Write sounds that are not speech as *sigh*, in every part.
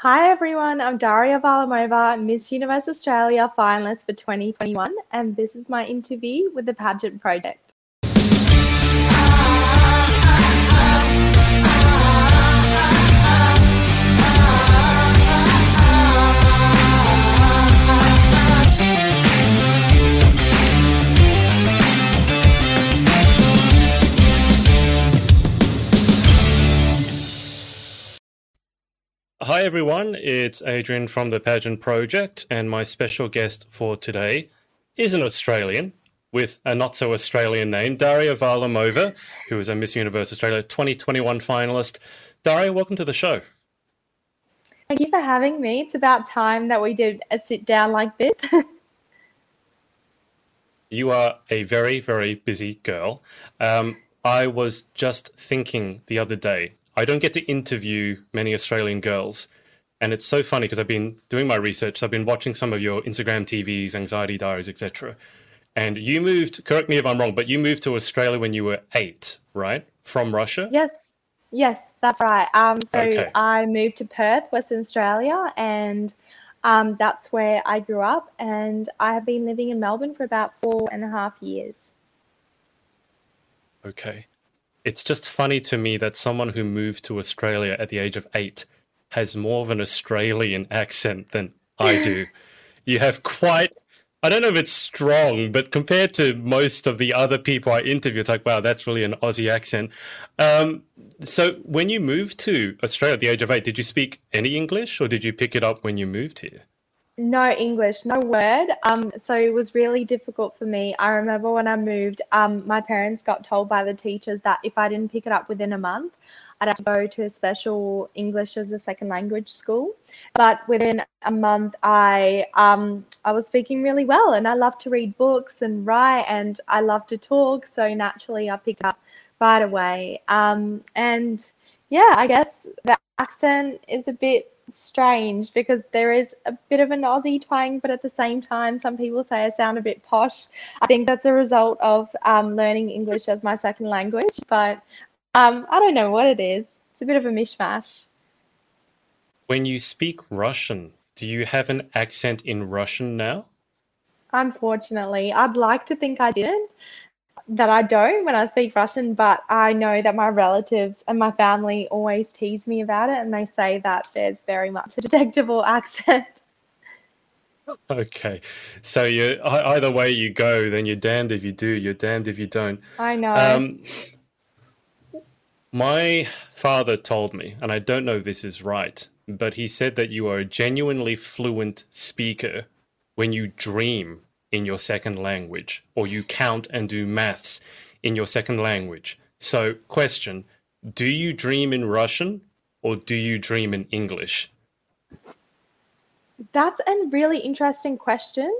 Hi everyone, I'm Daria Varlamova, Miss Universe Australia finalist for 2021, and this is my interview with the Pageant Project. Hi, everyone. It's Adrian from the Pageant Project, and my special guest for today is an Australian with a not so Australian name, Daria Varlamova, who is a Miss Universe Australia 2021 finalist. Daria, welcome to the show. Thank you for having me. It's about time that we did a sit down like this. *laughs* you are a very, very busy girl. Um, I was just thinking the other day I don't get to interview many Australian girls. And it's so funny because I've been doing my research. So I've been watching some of your Instagram TVs, anxiety diaries, etc. And you moved, correct me if I'm wrong, but you moved to Australia when you were eight, right? From Russia? Yes. Yes, that's right. Um, so okay. I moved to Perth, Western Australia, and um, that's where I grew up. And I have been living in Melbourne for about four and a half years. Okay it's just funny to me that someone who moved to Australia at the age of eight has more of an Australian accent than I do. *laughs* you have quite, I don't know if it's strong, but compared to most of the other people I interview, it's like, wow, that's really an Aussie accent. Um, so when you moved to Australia at the age of eight, did you speak any English or did you pick it up when you moved here? No English, no word. Um, so it was really difficult for me. I remember when I moved, um, my parents got told by the teachers that if I didn't pick it up within a month, I'd have to go to a special English as a second language school. But within a month, I um, I was speaking really well, and I love to read books and write, and I love to talk. So naturally, I picked up right away. Um, and yeah, I guess the accent is a bit strange because there is a bit of an Aussie twang, but at the same time, some people say I sound a bit posh. I think that's a result of um, learning English as my second language, but um, I don't know what it is. It's a bit of a mishmash. When you speak Russian, do you have an accent in Russian now? Unfortunately, I'd like to think I didn't that I don't when I speak Russian, but I know that my relatives and my family always tease me about it and they say that there's very much a detectable *laughs* accent. Okay. So you either way you go, then you're damned if you do, you're damned if you don't. I know. Um, my father told me, and I don't know if this is right, but he said that you are a genuinely fluent speaker when you dream in your second language, or you count and do maths in your second language. So, question Do you dream in Russian or do you dream in English? That's a really interesting question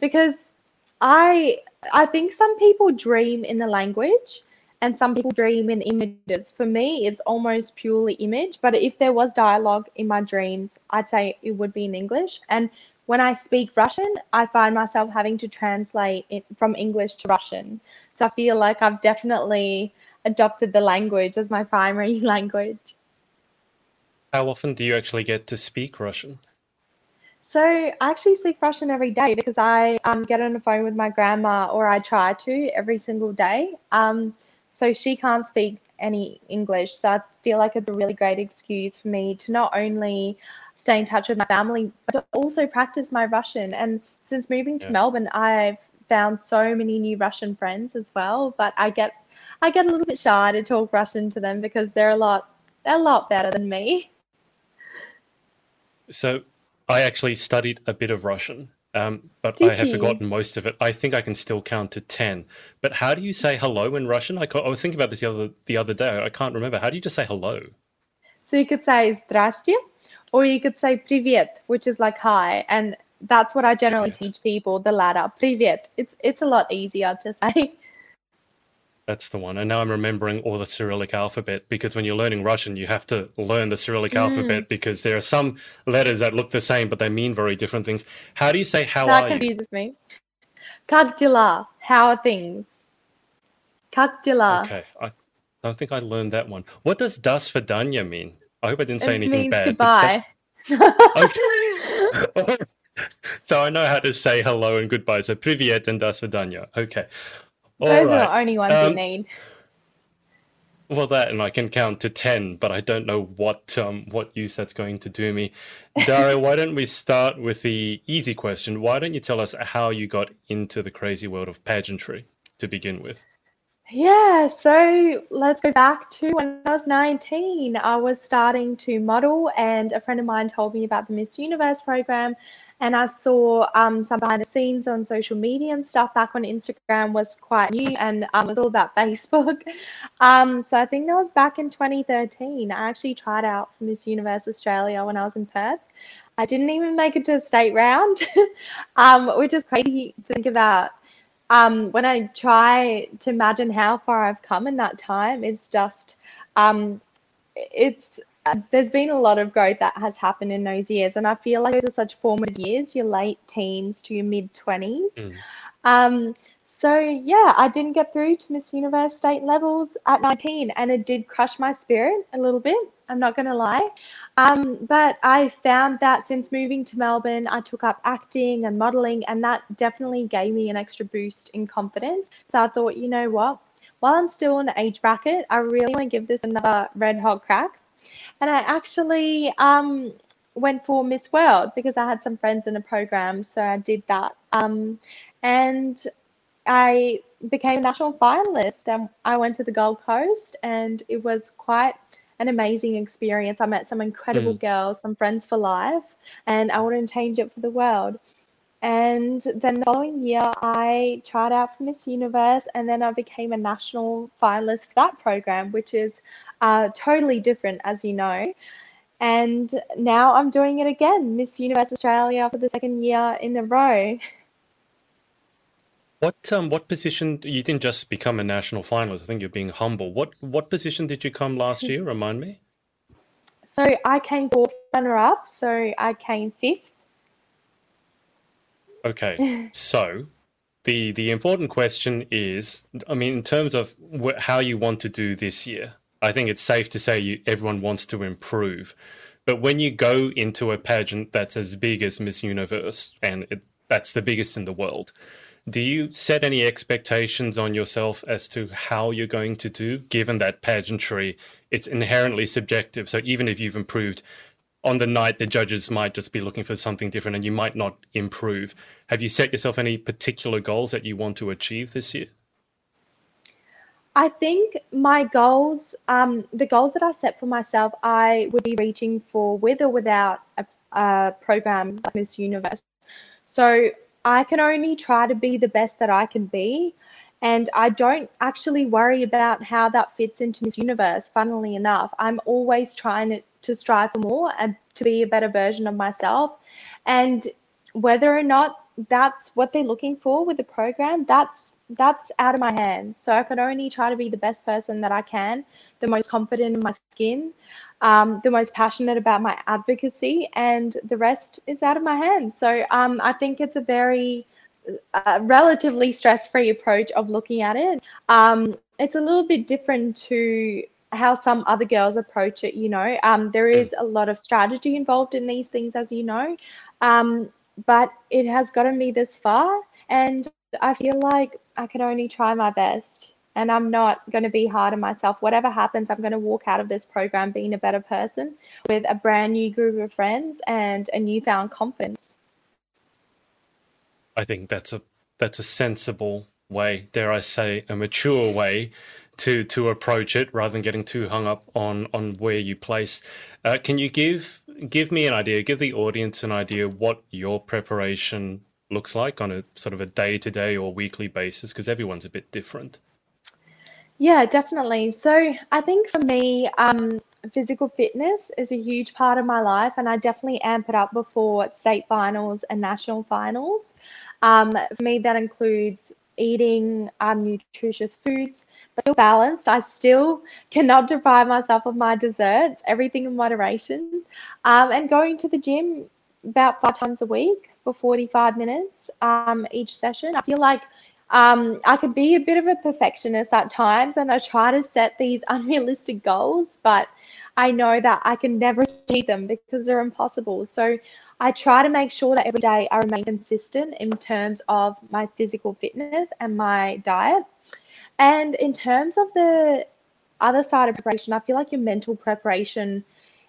because I I think some people dream in the language and some people dream in images. For me, it's almost purely image, but if there was dialogue in my dreams, I'd say it would be in English. And when I speak Russian, I find myself having to translate it from English to Russian. So I feel like I've definitely adopted the language as my primary *laughs* language. How often do you actually get to speak Russian? So I actually speak Russian every day because I um, get on the phone with my grandma, or I try to every single day. Um, so she can't speak any English, so I feel like it's a really great excuse for me to not only stay in touch with my family, but to also practice my Russian. And since moving to yeah. Melbourne, I've found so many new Russian friends as well. But I get I get a little bit shy to talk Russian to them because they're a lot they're a lot better than me. So I actually studied a bit of Russian, um, but Did I have you? forgotten most of it. I think I can still count to ten. But how do you say hello in Russian? I, I was thinking about this the other the other day. I can't remember. How do you just say hello? So you could say "Здрасте," or you could say "Привет," which is like "hi," and that's what I generally Привет. teach people. The latter, "Привет." It's it's a lot easier to say. That's the one. And now I'm remembering all the Cyrillic alphabet because when you're learning Russian, you have to learn the Cyrillic mm. alphabet because there are some letters that look the same, but they mean very different things. How do you say how that are confuses you? me. Как дела? How are things? Как дела? Okay. I don't think I learned that one. What does das vidanya mean? I hope I didn't say it anything bad. Goodbye. okay. *laughs* *laughs* so I know how to say hello and goodbye. So privyet and das Okay. All Those right. are the only ones um, you need. Well, that and I can count to ten, but I don't know what um, what use that's going to do me. Daria, why don't we start with the easy question? Why don't you tell us how you got into the crazy world of pageantry to begin with? Yeah, so let's go back to when I was 19. I was starting to model, and a friend of mine told me about the Miss Universe program. And I saw um, some behind the scenes on social media and stuff back on Instagram was quite new and um, was all about *laughs* Facebook. Um, so I think that was back in 2013. I actually tried out for Miss Universe Australia when I was in Perth. I didn't even make it to a state round, *laughs* um, which is crazy to think about um, when I try to imagine how far I've come in that time, it's just, um, it's, there's been a lot of growth that has happened in those years. And I feel like those are such formative years, your late teens to your mid 20s. Mm. Um, so yeah, I didn't get through to Miss Universe state levels at 19, and it did crush my spirit a little bit. I'm not going to lie. Um, but I found that since moving to Melbourne, I took up acting and modeling, and that definitely gave me an extra boost in confidence. So I thought, you know what? While I'm still in the age bracket, I really want to give this another red hot crack. And I actually um, went for Miss World because I had some friends in a program, so I did that. Um, and I became a national finalist and I went to the Gold Coast and it was quite an amazing experience. I met some incredible mm. girls, some friends for life, and I wouldn't change it for the world. And then the following year, I tried out for Miss Universe, and then I became a national finalist for that program, which is uh, totally different, as you know. And now I'm doing it again, Miss Universe Australia for the second year in a row. *laughs* What um what position you didn't just become a national finalist? I think you're being humble. What what position did you come last year? Remind me. So I came fourth runner up. So I came fifth. Okay, *laughs* so the the important question is, I mean, in terms of wh- how you want to do this year, I think it's safe to say you everyone wants to improve. But when you go into a pageant that's as big as Miss Universe, and it, that's the biggest in the world, do you set any expectations on yourself as to how you're going to do, given that pageantry, it's inherently subjective. So even if you've improved on the night, the judges might just be looking for something different and you might not improve. Have you set yourself any particular goals that you want to achieve this year? I think my goals, um, the goals that I set for myself, I would be reaching for with or without a, a program like Miss Universe. So I can only try to be the best that I can be. And I don't actually worry about how that fits into Miss Universe, funnily enough. I'm always trying to strive for more and to be a better version of myself. And whether or not that's what they're looking for with the program, that's that's out of my hands. So I can only try to be the best person that I can, the most confident in my skin, um, the most passionate about my advocacy, and the rest is out of my hands. So um, I think it's a very uh, relatively stress-free approach of looking at it. Um, it's a little bit different to how some other girls approach it. You know, um, there is a lot of strategy involved in these things, as you know, um, but it has gotten me this far, and I feel like I can only try my best and I'm not going to be hard on myself. Whatever happens, I'm going to walk out of this program being a better person with a brand new group of friends and a newfound confidence. I think that's a that's a sensible way, dare I say, a mature way to to approach it, rather than getting too hung up on on where you place. Uh, can you give give me an idea, give the audience an idea what your preparation looks like on a sort of a day to day or weekly basis? Because everyone's a bit different. Yeah, definitely. So I think for me, um, physical fitness is a huge part of my life, and I definitely amp it up before state finals and national finals. Um, for me, that includes eating um, nutritious foods, but still balanced. I still cannot deprive myself of my desserts, everything in moderation, um, and going to the gym about five times a week for 45 minutes um, each session. I feel like um, I could be a bit of a perfectionist at times and I try to set these *laughs* unrealistic goals, but I know that I can never achieve them because they're impossible. So I try to make sure that every day I remain consistent in terms of my physical fitness and my diet. And in terms of the other side of preparation, I feel like your mental preparation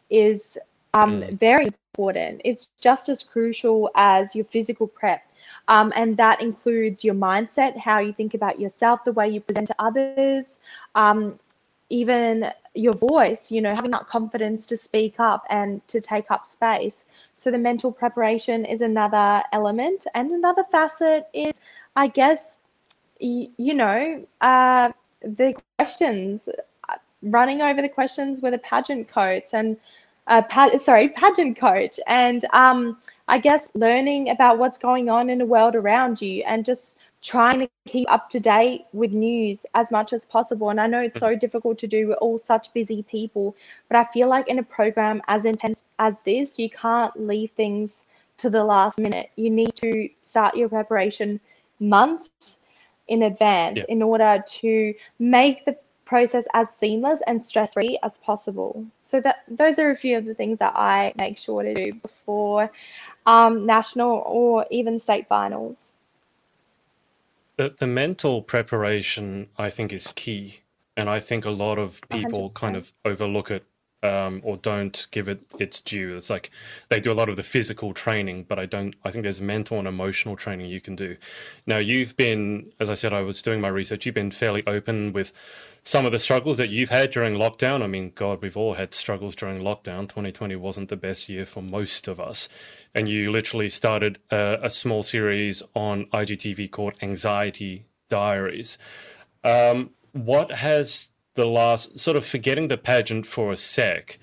is um, mm. very important. It's just as crucial as your physical prep. Um, and that includes your mindset, how you think about yourself, the way you present to others, um, even your voice, you know, having that confidence to speak up and to take up space. So the mental preparation is another element. And another facet is, I guess, y- you know, uh, the questions, running over the questions with a pageant coach and uh, sorry, pageant coach, and um, I guess learning about what's going on in the world around you and just trying to keep up to date with news as much as possible. And I know it's so mm-hmm. difficult to do. We're all such busy people, but I feel like in a program as intense as this, you can't leave things to the last minute. You need to start your preparation months in advance yeah. in order to make the process as seamless and stress free as possible. So that those are a few of the things that I make sure to do before um, national or even state finals. The, the mental preparation, I think, is key. And I think a lot of people 100%. kind of overlook it um, or don't give it its due. It's like they do a lot of the physical training, but I don't. I think there's mental and emotional training you can do. Now, you've been, as I said, I was doing my research. You've been fairly open with some of the struggles that you've had during lockdown. I mean, God, we've all had struggles during lockdown. 2020 wasn't the best year for most of us, and you literally started a, a small series on IGTV called Anxiety Diaries. Um, what has the last sort of forgetting the pageant for a sec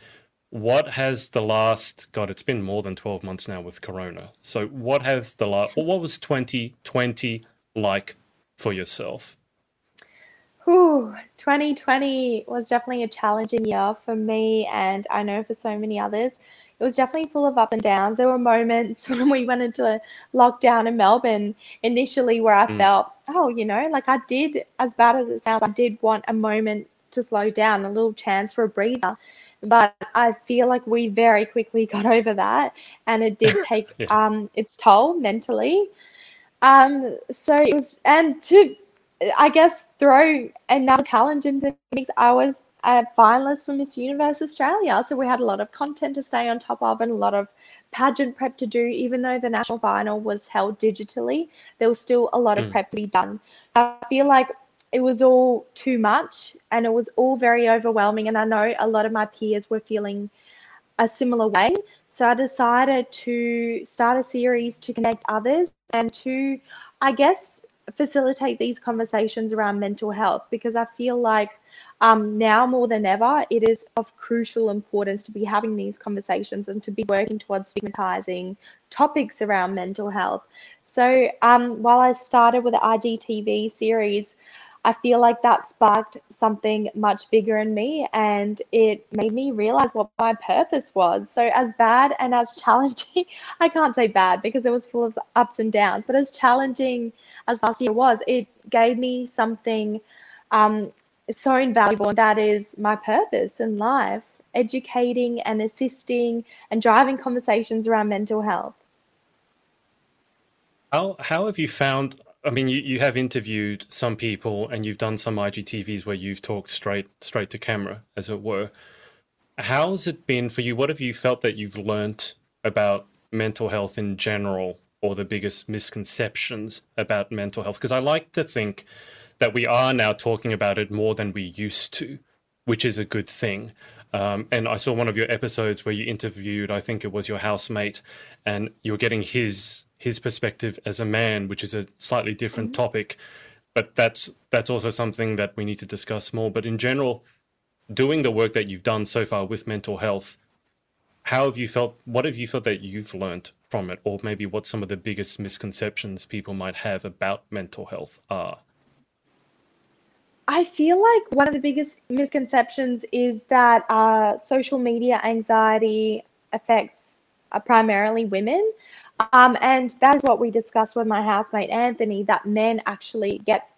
what has the last god it's been more than 12 months now with corona so what have the last what was 2020 like for yourself Whew, 2020 was definitely a challenging year for me and i know for so many others it was definitely full of ups and downs there were moments *laughs* when we went into lockdown in melbourne initially where i mm. felt oh you know like i did as bad as it sounds i did want a moment to slow down, a little chance for a breather. But I feel like we very quickly *laughs* got over that, and it did *laughs* take yeah. um, its toll mentally. Um, so it was, and to, I guess, throw another challenge into things, I was a finalist for Miss Universe Australia. So we had a lot of content to stay on top of and a lot of pageant prep to do. Even though the national final was held digitally, there was still a lot of mm. prep to be done. So I feel like it was all too much and it was all very overwhelming. And I know a lot of my peers were feeling a similar way. So I decided to start a series to connect others and to, I guess, facilitate these conversations around mental health because I feel like um, now more than ever, it is of crucial importance to be having these conversations and to be working towards stigmatizing topics around mental health. So um, while I started with the IGTV series, I feel like that sparked something much bigger in me and it made me realize what my purpose was. So, as bad and as challenging, *laughs* I can't say bad because it was full of ups and downs, but as challenging as last year was, it gave me something um, so invaluable, and that is my purpose in life educating and assisting and driving conversations around mental health. How, how have you found I mean, you, you have interviewed some people and you've done some IGTVs where you've talked straight straight to camera, as it were. How's it been for you? What have you felt that you've learnt about mental health in general, or the biggest misconceptions about mental health? Because I like to think that we are now talking about it more than we used to, which is a good thing. Um, and I saw one of your episodes where you interviewed, I think it was your housemate, and you're getting his his perspective as a man, which is a slightly different mm-hmm. topic. But that's that's also something that we need to discuss more. But in general, doing the work that you've done so far with mental health, how have you felt? What have you felt that you've learned from it, or maybe what some of the biggest misconceptions people might have about mental health are? I feel like one of the biggest misconceptions is that uh, social media anxiety affects uh, primarily women. Um, and that is what we discussed with my housemate Anthony that men actually get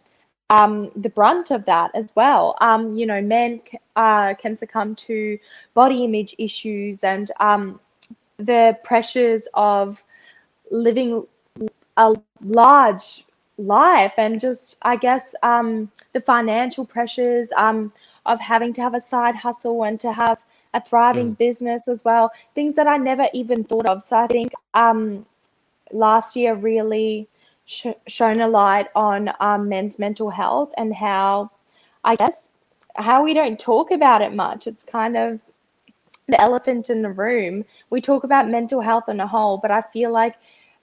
um, the brunt of that as well. Um, you know, men uh, can succumb to body image issues and um, the pressures of living a large life and just, I guess, um, the financial pressures um, of having to have a side hustle and to have a thriving mm. business as well. Things that I never even thought of. So I think um, last year really sh- shone a light on um, men's mental health and how, I guess, how we don't talk about it much. It's kind of the elephant in the room. We talk about mental health on a whole, but I feel like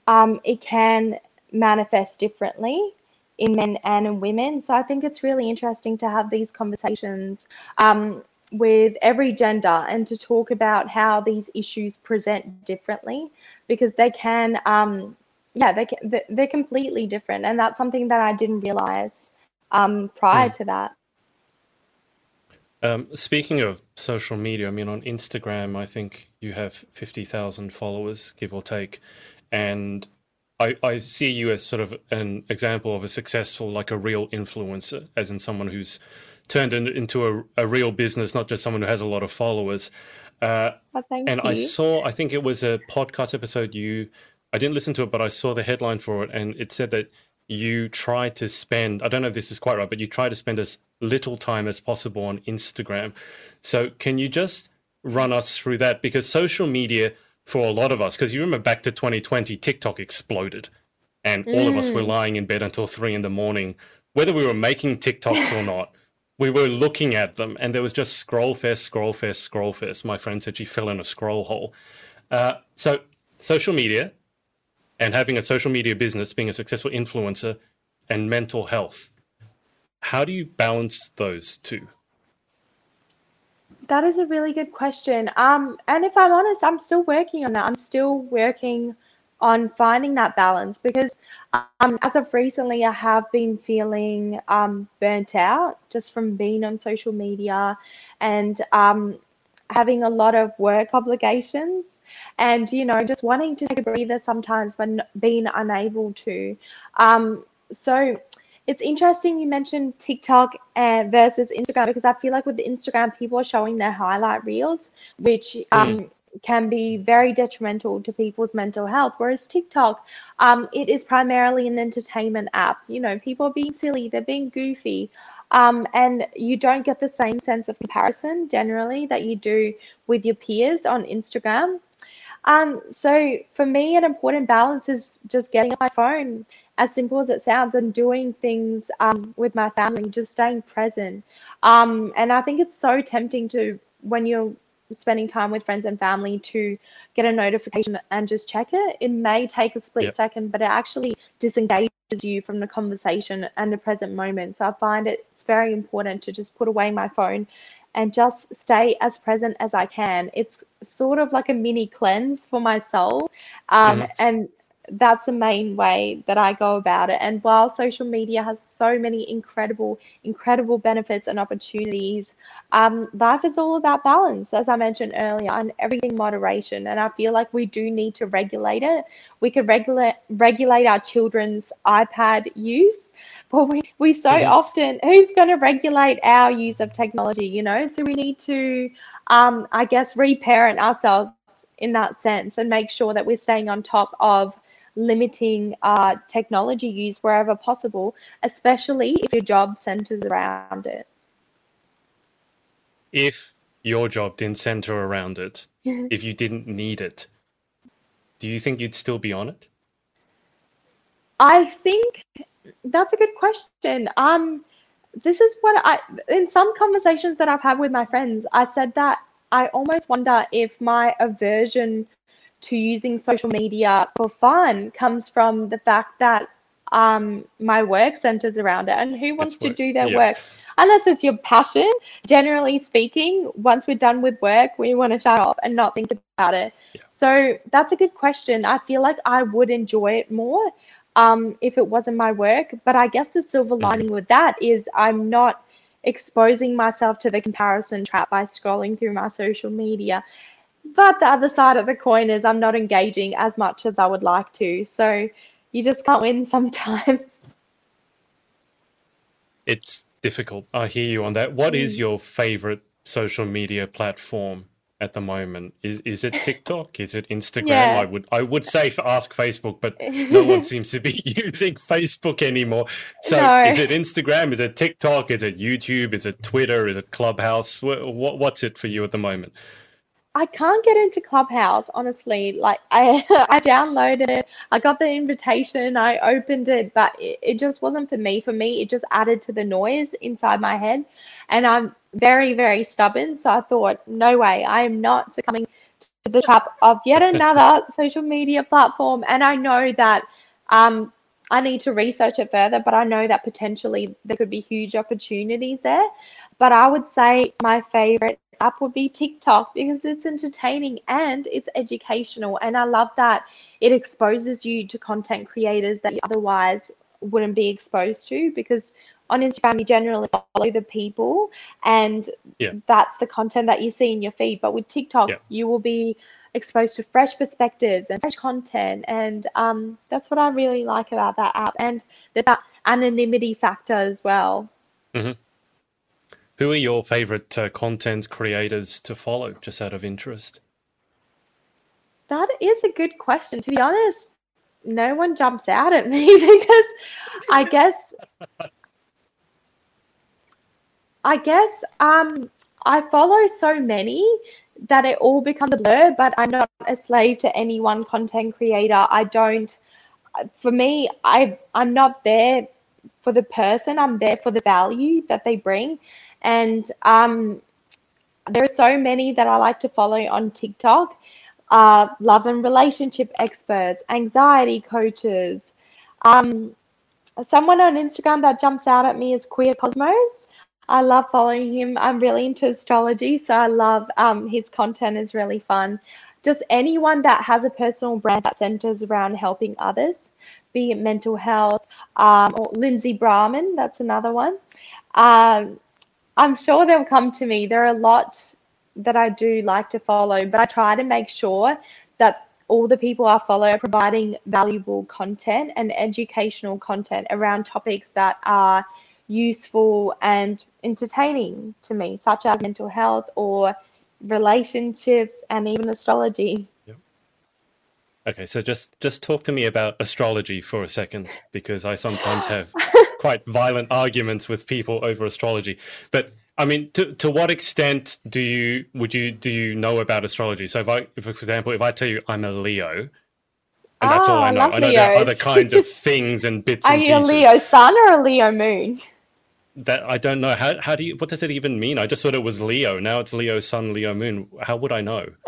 um, it can manifest differently in men and in women. So I think it's really interesting to have these conversations um, with every gender and to talk about how these issues present differently because they can, um, yeah, they can, they're completely different. And that's something that I didn't realize um, prior mm. to that. Um, speaking of social media, I mean, on Instagram, I think you have 50,000 followers, give or take. And I, I see you as sort of an example of a successful, like a real influencer, as in someone who's turned it into a, a real business, not just someone who has a lot of followers. Uh, well, and you. I saw, I think it was a podcast episode you, I didn't listen to it, but I saw the headline for it, and it said that you try to spend, I don't know if this is quite right, but you try to spend as little time as possible on Instagram. So can you just run us through that? Because social media, for a lot of us, because you remember back to 2020, TikTok exploded. And all of us were mm. lying in bed until three in the morning, whether we were making TikToks or not we were looking at them and there was just scroll fest, scroll fest, scroll fest. My friend said she fell in a scroll hole. Uh, so, social media and having a social media business, being a successful influencer, and mental health. How do you balance those two? That is a really good question. Um, and if I'm honest, I'm still working on that. I'm still working on finding that balance because um, as of recently, I have been feeling um, burnt out just from being on social media and um, having a lot of work obligations and, you know, just wanting to take a breather sometimes but being unable to. Um, so, it's interesting you mentioned TikTok and versus Instagram because I feel like with Instagram, people are showing their highlight reels, which um, mm can be very detrimental to people's mental health. Whereas TikTok, um, it is primarily an entertainment app. You know, people are being silly, they're being goofy, um, and you don't get the same sense of comparison generally that you do with your peers on Instagram. Um, so for me, an important balance is just getting my phone, as simple as it sounds, and doing things um, with my family, just staying present. Um, and I think it's so tempting to when you're spending time with friends and family to get a notification and just check it. It may take a split yep. second, but it actually disengages you from the conversation and the present moment. So I find it's very important to just put away my phone and just stay as present as I can. It's sort of like a mini cleanse for my soul. Um, mm-hmm. And that's the main way that I go about it. And while social media has so many incredible, incredible benefits and opportunities, um, life is all about balance, as I mentioned earlier, and everything moderation. And I feel like we do need to regulate it. We could regulate regulate our children's iPad use, but we, we so mm-hmm. often who's going to regulate our use of technology? You know, so we need to, um, I guess, reparent ourselves in that sense and make sure that we're staying on top of limiting uh, technology use wherever possible, especially if your job centers around it. If your job didn't center around it, *laughs* if you didn't need it, do you think you'd still be on it? I think that's a good question. Um, this is what I, in some conversations that I've had with my friends, I said that I almost wonder if my aversion to using social media for fun comes from the fact that um, my work centers around it. And who wants to do their yeah. work? Unless it's your passion, generally speaking, once we're done with work, we want to shut off and not think about it. Yeah. So that's a good question. I feel like I would enjoy it more um, if it wasn't my work. But I guess the silver mm-hmm. lining with that is I'm not exposing myself to the comparison trap by scrolling through my social media. But the other side of the coin is I'm not engaging as much as I would like to. So you just can't win sometimes. *laughs* it's difficult. I hear you on that. What is Mm. your favorite social media platform at the moment? Is is it TikTok? Is it Instagram? Yeah. I would I would say ask Facebook, but *laughs* no one seems to be *laughs* using Facebook anymore. So No. is it Instagram? Is it TikTok? Is it YouTube? Is it Twitter? Is it Clubhouse? What, what what's it for you at the moment? I can't get into Clubhouse, honestly. Like I, *laughs* I downloaded it, I got the invitation, I opened it, but it, it just wasn't for me. For me, it just added to the noise inside my head, and I'm very, very stubborn. So I thought, no way, I am not succumbing to the trap of yet *laughs* another social media platform. And I know that um, I need to research it further, but I know that potentially there could be huge opportunities there. But I would say my favorite app would be TikTok because it's entertaining and it's educational. And I love that it exposes you to content creators that you otherwise wouldn't be exposed to because on Instagram you generally follow the people and Yeah. that's the content that you see in your feed. But with TikTok, Yeah. you will be exposed to fresh perspectives and fresh content. And um, that's what I really like about that app. And there's that anonymity factor as well. Who are your favorite uh, content creators to follow, just out of interest? That is a good question. To be honest, no one jumps out at *laughs* me because I guess I guess um I follow so many that it all becomes a blur, but I'm not a slave to any one content creator. I don't for me, I I'm not there for the person, I'm there for the value that they bring. And um there are so many that I like to follow on TikTok uh, love and relationship experts, anxiety coaches. Um, someone on Instagram that jumps out at me is Queer Cosmos. I love following him. I'm really into astrology, so I love um, his content is really fun. Just anyone that has a personal brand that centers around helping others, be it mental health, um, or Lindsay Braman, that's another one. Um, I'm sure they'll come to me. There are a lot that I do like to follow, but I try to make sure that all the people I follow are providing valuable content and educational content around topics that are useful and entertaining to me, such as mental health or relationships and even astrology. Okay, so just just talk to me about astrology for a second, because I sometimes have *laughs* quite violent arguments with people over astrology. But I mean, to to what extent do you would you do you know about astrology? So if I, if, for example, if I tell you I'm a Leo, and that's all Oh, I I know, love I know there are other kinds of *laughs* things and bits Are and you a Leo sun or a Leo moon? that I don't know. How how do you what does it even mean? I just thought it was Leo. Now it's Leo Sun, Leo Moon. How would I know? *laughs*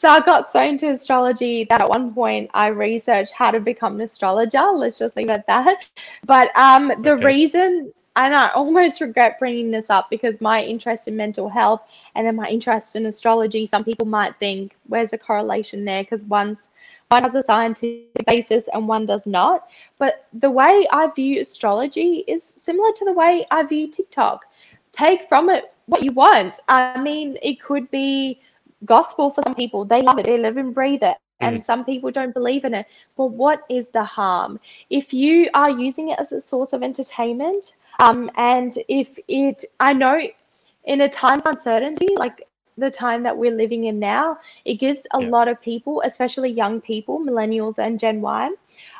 So I got so into astrology that at one point I researched how to become an astrologer. Let's just leave it at that. But um, the Okay. reason, and I almost regret bringing this up because my interest in mental health and then my interest in astrology, some people might think, where's the correlation there? Because one's one has a scientific basis and one does not. But the way I view astrology is similar to the way I view TikTok. Take from it what you want. I mean, it could be gospel for some people. They love it, they live and breathe it. And some people don't believe in it. But what is the harm? If you are using it as a source of entertainment, um, and if it, I know in a time of uncertainty, like the time that we're living in now, it gives a Yeah. lot of people, especially young people, millennials and Gen Y,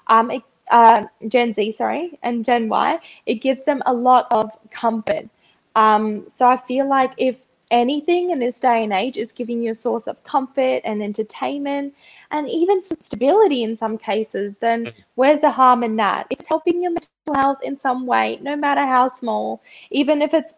um, it, uh, Gen Z, sorry, and Gen Y, it gives them a lot of comfort. Um, so I feel like if anything in this day and age is giving you a source of comfort and entertainment and even some stability in some cases, then mm-hmm. where's the harm in that? It's helping your mental health in some way, no matter how small, even if it's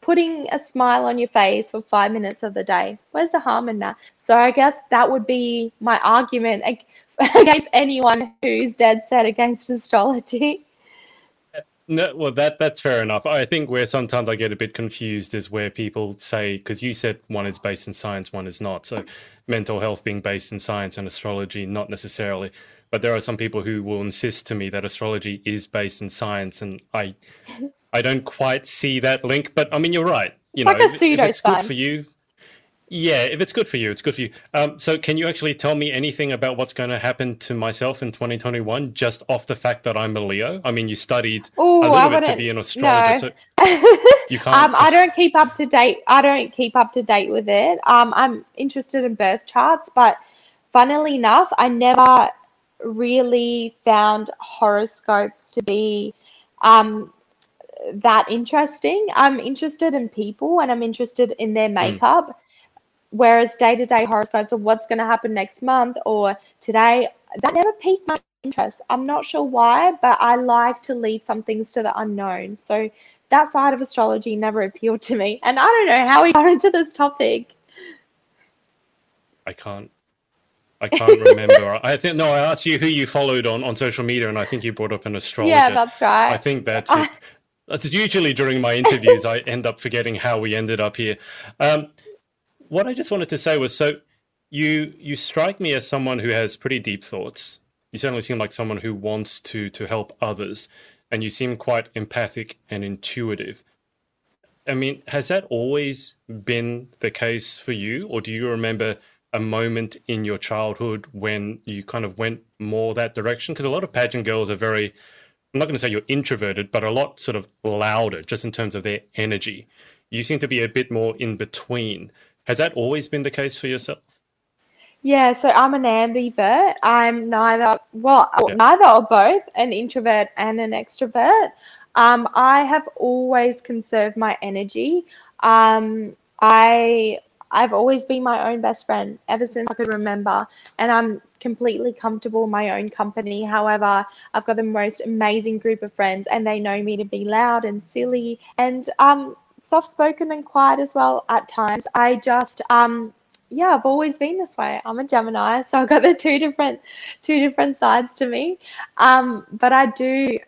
putting a smile on your face for five minutes of the day, where's the harm in that? So I guess that would be my argument *laughs* against anyone who's dead set against astrology. *laughs* No, well, that that's fair enough. I think where sometimes I get a bit confused is where people say because you said one is based in science, one is not. So, mental health being based in science and astrology not necessarily. But there are some people who will insist to me that astrology is based in science, and I, I don't quite see that link. But I mean, you're right. You It's like know, a if- if it's good for you. Yeah, if it's good for you, it's good for you. Um, so, can you actually tell me anything about what's going to happen to myself in 2021 just off the fact that I'm a Leo? I mean, you studied Ooh, a little bit to be an astrologer, no. so *laughs* you can't. um, I don't keep up to date. I don't keep up to date with it. Um, I'm interested in birth charts, but funnily enough, I never really found horoscopes to be um, that interesting. I'm interested in people and I'm interested in their hmm. makeup. Mm. Whereas day to day horoscopes of what's going to happen next month or today, that never piqued my interest. I'm not sure why, but I like to leave some things to the unknown. So that side of astrology never appealed to me. And I don't know how we got into this topic. I can't. I can't remember. *laughs* I think no. I asked you who you followed on, on social media, and I think you brought up an astrologer. Yeah, that's right. I think that's *laughs* it. That's usually during my interviews. I end up forgetting how we ended up here. Um, what I just wanted to say was so you you strike me as someone who has pretty deep thoughts. You certainly seem like someone who wants to to help others, and you seem quite empathic and intuitive. I mean, has that always been the case for you, or do you remember a moment in your childhood when you kind of went more that direction? Because a lot of pageant girls are very, I'm not going to say you're introverted, but a lot sort of louder just in terms of their energy. You seem to be a bit more in between. Has that always been the case for yourself? Yeah, so I'm an ambivert. I'm neither, well, yeah. neither or both, an introvert and an extrovert. Um, I have always conserved my energy. Um, I I've always been my own best friend ever since I could remember, and I'm completely comfortable in my own company. However, I've got the most amazing group of friends, and they know me to be loud and silly and um, soft spoken and quiet as well at times. I just um yeah, I've always been this way. I'm a Gemini, *laughs* so I've got the two different two different sides to me. Um, but I do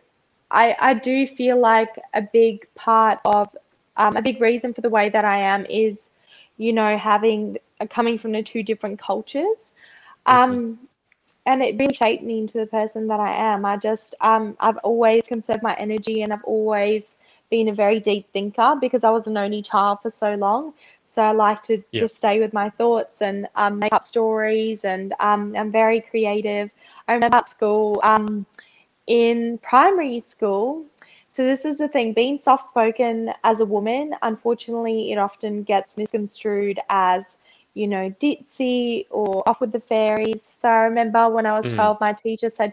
I I do feel like a big part of um, a big reason for the way that I am is, you know, having uh, coming from the two different cultures. Um, mm-hmm. and it really shaped me into the person that I am. I just um I've always conserved my energy and I've always been a very deep thinker because I was an only child for so long. So I like to yeah. just stay with my thoughts and um, make up stories, and um, I'm very creative. I remember at school, um, in primary school, so this is the thing: being soft-spoken as a woman, unfortunately, it often gets misconstrued as you know, ditzy or off with the fairies. So I remember when I was mm. 12, my teacher said,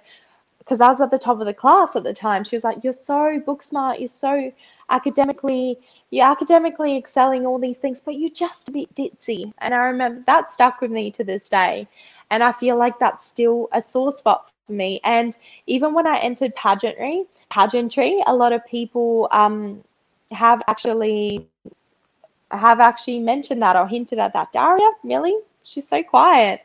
because I was at the top of the class at the time. She was like, "You're so book smart. You're so academically, you're academically excelling all these things, but you're just a bit ditzy." And I remember that stuck with me to this day, and I feel like that's still a sore spot for me. And even when I entered pageantry, pageantry, a lot of people um, have actually have actually mentioned that or hinted at that. Daria, really? She's so quiet.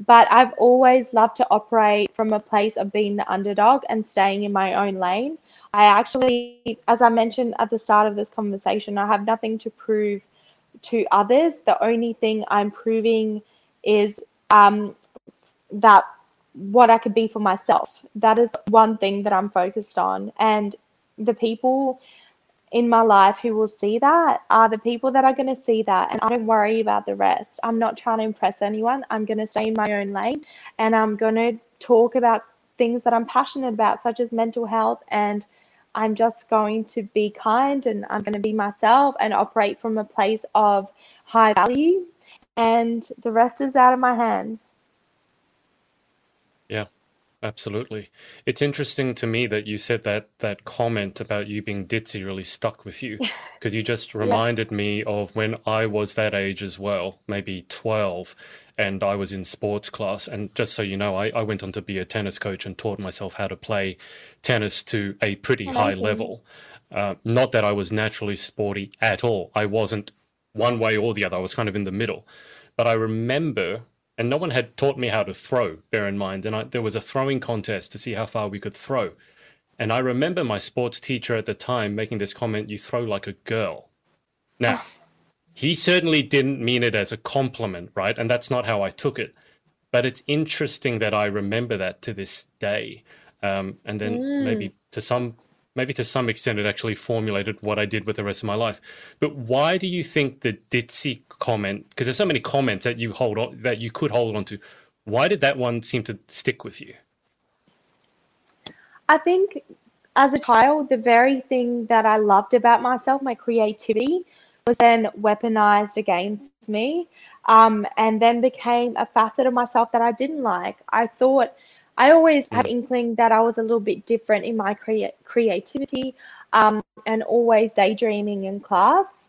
But I've always loved to operate from a place of being the underdog and staying in my own lane. I actually, as I mentioned at the start of this conversation, I have nothing to prove to others. The only thing I'm proving is um, that what I could be for myself. That is one thing that I'm focused on. And the people in my life who will see that are the people that are going to see that. And I don't worry about the rest. I'm not trying to impress anyone. I'm going to stay in my own lane and I'm going to talk about things that I'm passionate about, such as mental health. And I'm just going to be kind and I'm going to be myself and operate from a place of high value. And the rest is out of my hands. Yeah. Absolutely. It's interesting to me that you said that that comment about you being ditzy really stuck with you *laughs* because you just reminded yeah. me of when I was that age as well, maybe 12, and I was in sports class. And just so you know, I, I went on to be a tennis coach and taught myself how to play tennis to a pretty Amazing. high level. Uh, not that I was naturally sporty at all. I wasn't one way or the other. I was kind of in the middle. But I remember and no one had taught me how to throw, bear in mind. And I, there was a throwing contest to see how far we could throw. And I remember my sports teacher at the time making this comment you throw like a girl. Now, *sighs* he certainly didn't mean it as a compliment, right? And that's not how I took it. But it's interesting that I remember that to this day. Um, and then mm. maybe to some maybe to some extent it actually formulated what I did with the rest of my life. But why do you think the ditzy comment? Because there's so many comments that you hold on that you could hold on to. Why did that one seem to stick with you? I think as a child, the very thing that I loved about myself, my creativity, was then weaponized against me um, and then became a facet of myself that I didn't like. I thought I always had inkling that I was a little bit different in my crea- creativity um, and always daydreaming in class.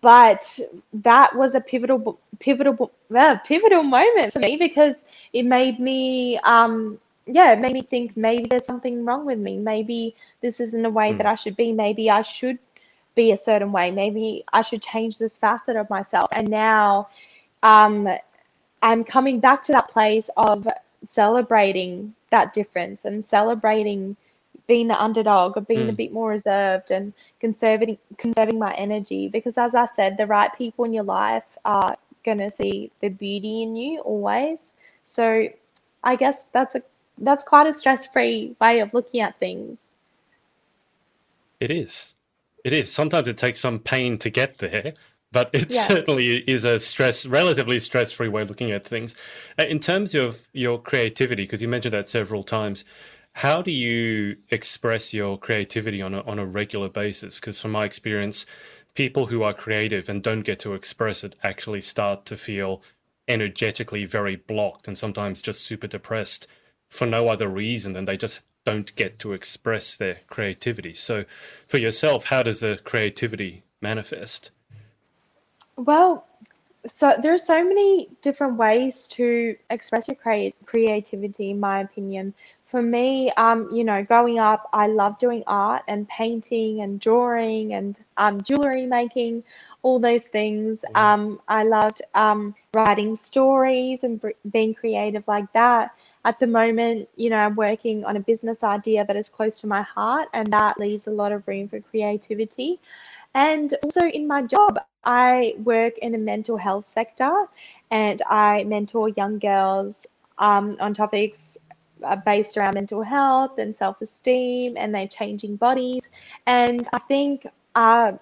But that was a pivotal, pivotal, uh, pivotal moment for me because it made me um, yeah, it made me think maybe there's something wrong with me. Maybe this isn't the way mm. that I should be. Maybe I should be a certain way. Maybe I should change this facet of myself. And now um, I'm coming back to that place of celebrating that difference and celebrating being the underdog or being mm. a bit more reserved and conserving conserving my energy because as I said the right people in your life are going to see the beauty in you always so I guess that's a that's quite a stress-free way of looking at things. It is. It is. Sometimes it takes some pain to get there, but it yeah. certainly is a stress, relatively stress-free way of looking at things. Uh, in terms of your creativity, because you mentioned that several times, how do you express your creativity on a, on a regular basis? Because from my experience, people who are creative and don't get to express it actually start to feel energetically very blocked and sometimes just super depressed for no other reason than they just don't get to express their creativity. So, for yourself, how does the creativity manifest? Well, so there are so many different ways to express your create creativity, in my opinion. For me, um, you know, growing up, I love doing art and painting and drawing and um, jewelry making, all those things. Mm. Um, I loved um, writing stories and being creative like that at the moment, you know, I'm working on a business idea that is close to my heart, and that leaves a lot of room for creativity. And also in my job, I work in a mental health sector and I mentor young girls um, on topics uh, based around mental health and self esteem and their changing bodies. And I think, uh,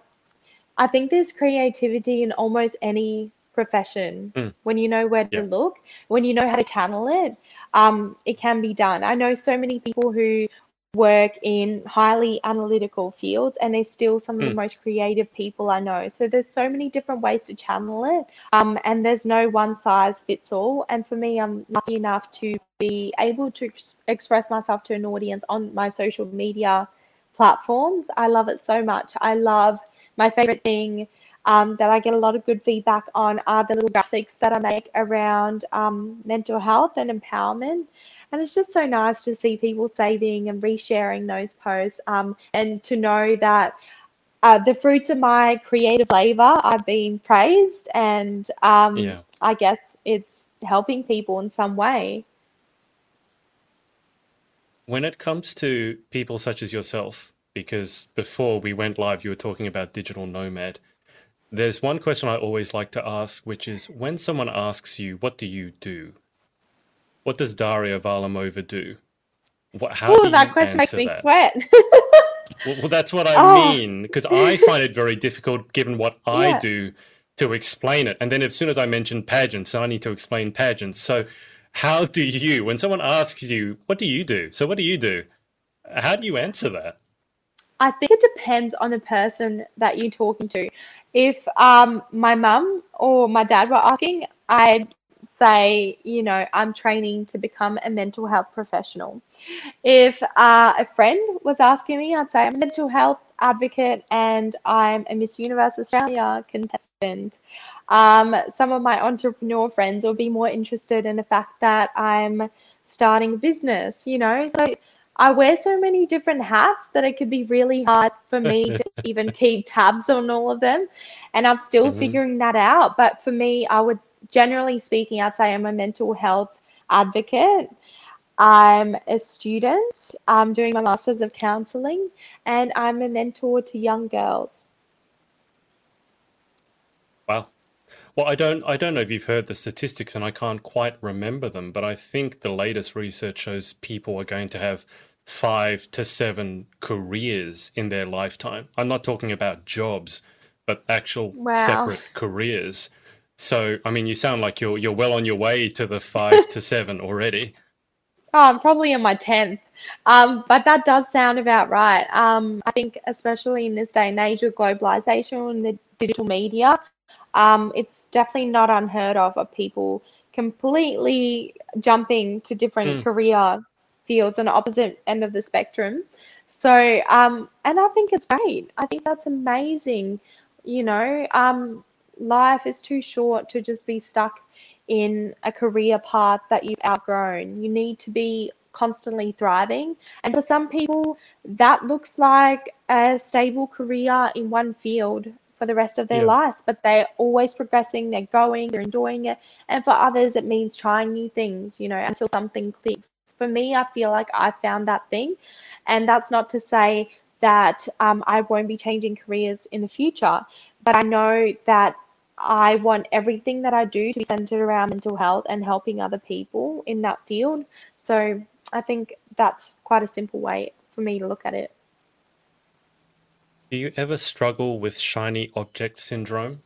I think there's creativity in almost any profession mm. when you know where to look when you know how to channel it um, it can be done i know so many people who work in highly analytical fields and they're still some of mm. the most creative people i know so there's so many different ways to channel it um, and there's no one size fits all and for me i'm lucky enough to be able to ex- express myself to an audience on my social media platforms i love it so much i love my favorite thing um, that I get a lot of good feedback on are the little graphics that I make around um, mental health and empowerment. And it's just so nice to see people saving and resharing those posts um, and to know that uh, the fruits of my creative labor are being praised. And um, yeah. I guess it's helping people in some way. When it comes to people such as yourself, because before we went live, you were talking about digital nomad. There's one question I always like to ask, which is when someone asks you, what do you do? What does Daria Varlamova do? What, how Ooh, do that question makes me that? sweat. well, well, that's what I *laughs* oh. mean, because I find it very difficult given what *laughs* I yeah. do to explain it. And then as soon as I mention pageants, I need to explain pageants. So how do you, when someone asks you, what do you do? So what do you do? How do you answer that? I think it depends on the person that you're talking to if um, my mum or my dad were asking, I'd say, you know, I'm training to become a mental health professional. If uh, a friend was asking me, I'd say I'm a mental health advocate and I'm a Miss Universe Australia contestant. Um, some of my entrepreneur friends will be more interested in the fact that I'm starting a business, you know. So I wear so many different hats that it could be really hard for me *laughs* to even keep tabs on all of them. And I'm still mm-hmm. figuring that out. But for me, I would generally speaking, I'd say I'm a mental health advocate. I'm a student. I'm doing my Masters of Counseling, and I'm a mentor to young girls. Wow. Well, I don't I don't know if you've heard the statistics and I can't quite remember them, but I think the latest research shows people are going to have five to seven careers in their lifetime. I'm not talking about jobs, but actual Wow. separate careers. So, I mean, you sound like you're you're well on your way to the five to *laughs* seven already. Oh, I'm probably in my 10th. Um, but that does sound about right. Um, I think, especially in this day and age of globalization and the digital media, um, it's definitely not unheard of of people completely jumping to different Mm. career fields on the opposite end of the spectrum. So, um, and I think it's great. I think that's amazing. You know, um, life is too short to just be stuck in a career path that you've outgrown. You need to be constantly thriving. And for some people, that looks like a stable career in one field for the rest of their Yeah. lives, but they're always progressing, they're going, they're enjoying it. And for others, it means trying new things, you know, until something clicks. For me, I feel like I found that thing. And that's not to say that um, I won't be changing careers in the future, but I know that I want everything that I do to be centered around mental health and helping other people in that field. So I think that's quite a simple way for me to look at it. Do you ever struggle with shiny object syndrome?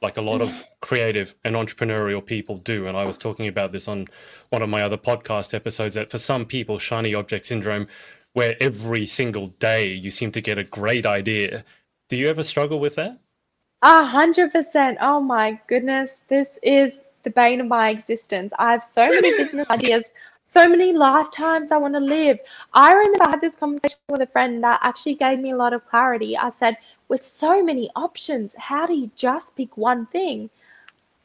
Like a lot of *laughs* creative and entrepreneurial people do. And I was talking about this on one of my other podcast episodes that for some people, shiny object syndrome, where every single day you seem to get a great idea. Do you ever struggle with that? A hundred percent. Oh my goodness. This is the bane of my existence. I have so many *laughs* business ideas, so many lifetimes I want to live. I remember I had this conversation with a friend that actually gave me a lot of clarity. I said, with so many options, how do you just pick one thing?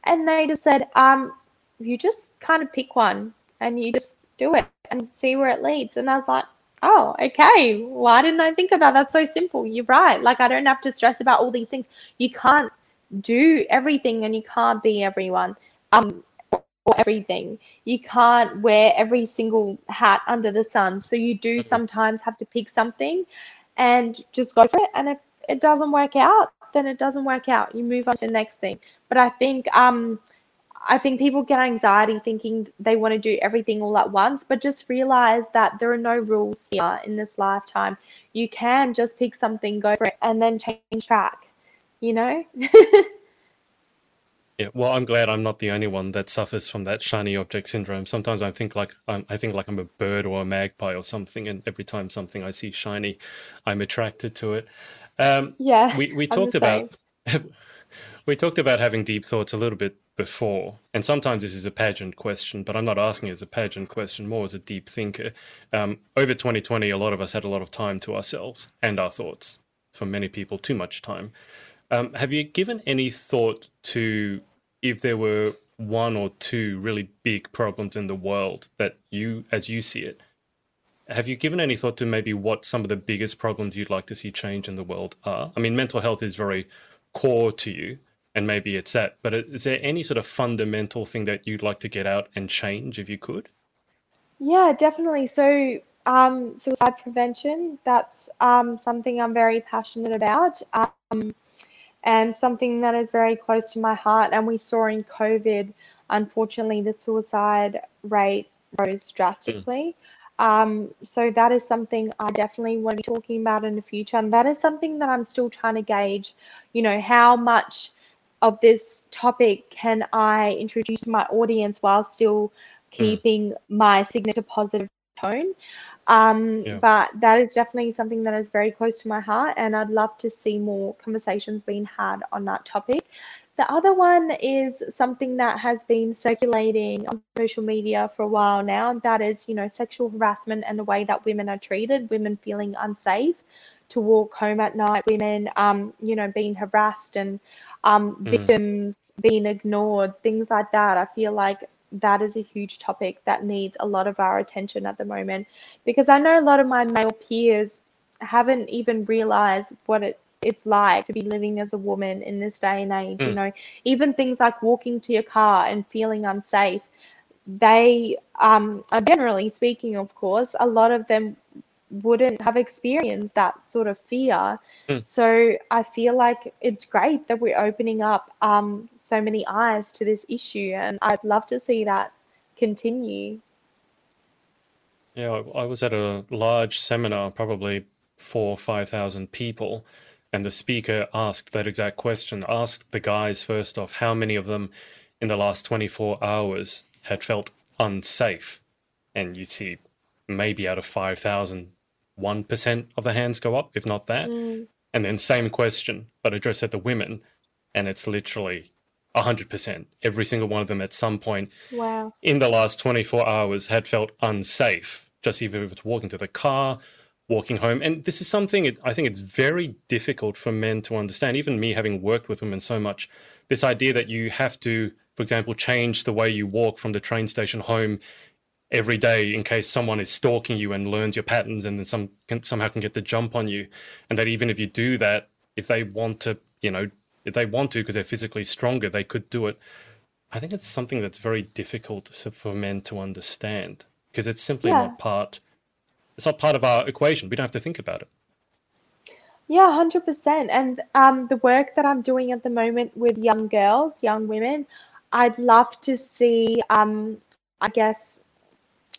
And they just said, um, you just kind of pick one and you just do it and see where it leads. And I was like, oh, okay. Why didn't I think of that? That's so simple. You're right. Like, I don't have to stress about all these things. You can't do everything and you can't be everyone. Um, or everything. You can't wear every single hat under the sun. So you do Mhm. sometimes have to pick something and just go for it. And if it doesn't work out, then it doesn't work out. You move on to the next thing. But I think um I think people get anxiety thinking they want to do everything all at once, but just realize that there are no rules here in this lifetime. You can just pick something, go for it, and then change track, you know? *laughs* Yeah, well, I'm glad I'm not the only one that suffers from that shiny object syndrome. Sometimes I think like I'm, I think like I'm a bird or a magpie or something, and every time something I see shiny, I'm attracted to it. Um, yeah. we we talked about *laughs* we talked about having deep thoughts a little bit before, and sometimes this is a pageant question, but I'm not asking it as a pageant question, more as a deep thinker. Um, over 2020, a lot of us had a lot of time to ourselves and our thoughts. For many people, too much time. Um, have you given any thought to if there were one or two really big problems in the world that you, as you see it, have you given any thought to maybe what some of the biggest problems you'd like to see change in the world are? I mean, mental health is very core to you, and maybe it's that, but is there any sort of fundamental thing that you'd like to get out and change if you could? Yeah, definitely. So, um, suicide prevention, that's um, something I'm very passionate about, um, and something that is very close to my heart. And we saw in COVID, unfortunately, the suicide rate rose drastically. Um, so that is something I definitely want to be talking about in the future. And that is something that I'm still trying to gauge, you know, how much of this topic can I introduce my audience while still keeping my signature positive tone. Um, Yeah. But that is definitely something that is very close to my heart, and I'd love to see more conversations being had on that topic. The other one is something that has been circulating on social media for a while now, and that is, you know, sexual harassment and the way that women are treated, women feeling unsafe to walk home at night, women, um, you know, being harassed and um, Mm. victims being ignored, things like that. I feel like that is a huge topic that needs a lot of our attention at the moment because I know a lot of my male peers haven't even realized what it it's like to be living as a woman in this day and age. You Mm. know, even things like walking to your car and feeling unsafe. They, um, are generally speaking, of course, a lot of them wouldn't have experienced that sort of fear. Mm. So I feel like it's great that we're opening up um, so many eyes to this issue, and I'd love to see that continue. Yeah, I was at a large seminar, probably four or 5,000 people, and the speaker asked that exact question, asked the guys first off how many of them in the last 24 hours had felt unsafe. And you see maybe out of 5,000, 1% of the hands go up, if not that. Mm. And then same question, but addressed at the women, and it's literally 100%. Every single one of them at some point Wow. in the last 24 hours had felt unsafe, just even if it's walking to the car, walking home. And this is something it, I think it's very difficult for men to understand, even me having worked with women so much. This idea that you have to, for example, change the way you walk from the train station home every day in case someone is stalking you and learns your patterns and then some can, somehow can get the jump on you. And that even if you do that, if they want to, you know, if they want to because they're physically stronger, they could do it. I think it's something that's very difficult for men to understand because it's simply Yeah. not part. It's not part of our equation. We don't have to think about it. Yeah, 100%. And um, the work that I'm doing at the moment with young girls, young women, I'd love to see, um, I guess,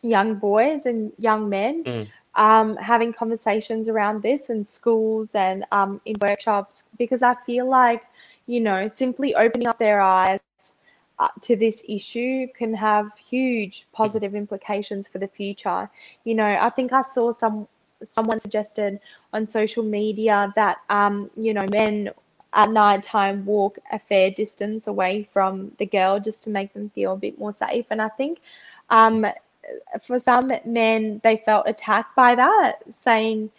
young boys and young men Mm. um, having conversations around this in schools and um, in workshops because I feel like, you know, simply opening up their eyes uh, to this issue can have huge positive implications for the future. You know, I think I saw some someone suggested on social media that um, you know, men at night time walk a fair distance away from the girl just to make them feel a bit more safe. And I think um, for some men, they felt attacked by that, saying,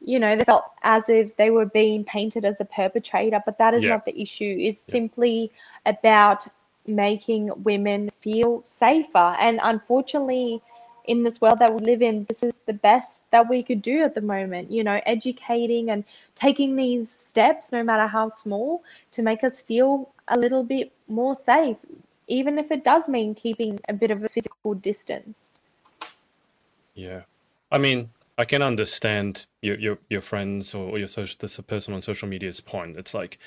you know, they felt as if they were being painted as a perpetrator, but that is Yeah. not the issue. It's Yeah. simply about making women feel safer. And unfortunately, in this world that we live in, this is the best that we could do at the moment, you know, educating and taking these steps, no matter how small, to make us feel a little bit more safe, even if it does mean keeping a bit of a physical distance. Yeah, I mean, I can understand your your your friends or your social this person on social media's point. It's like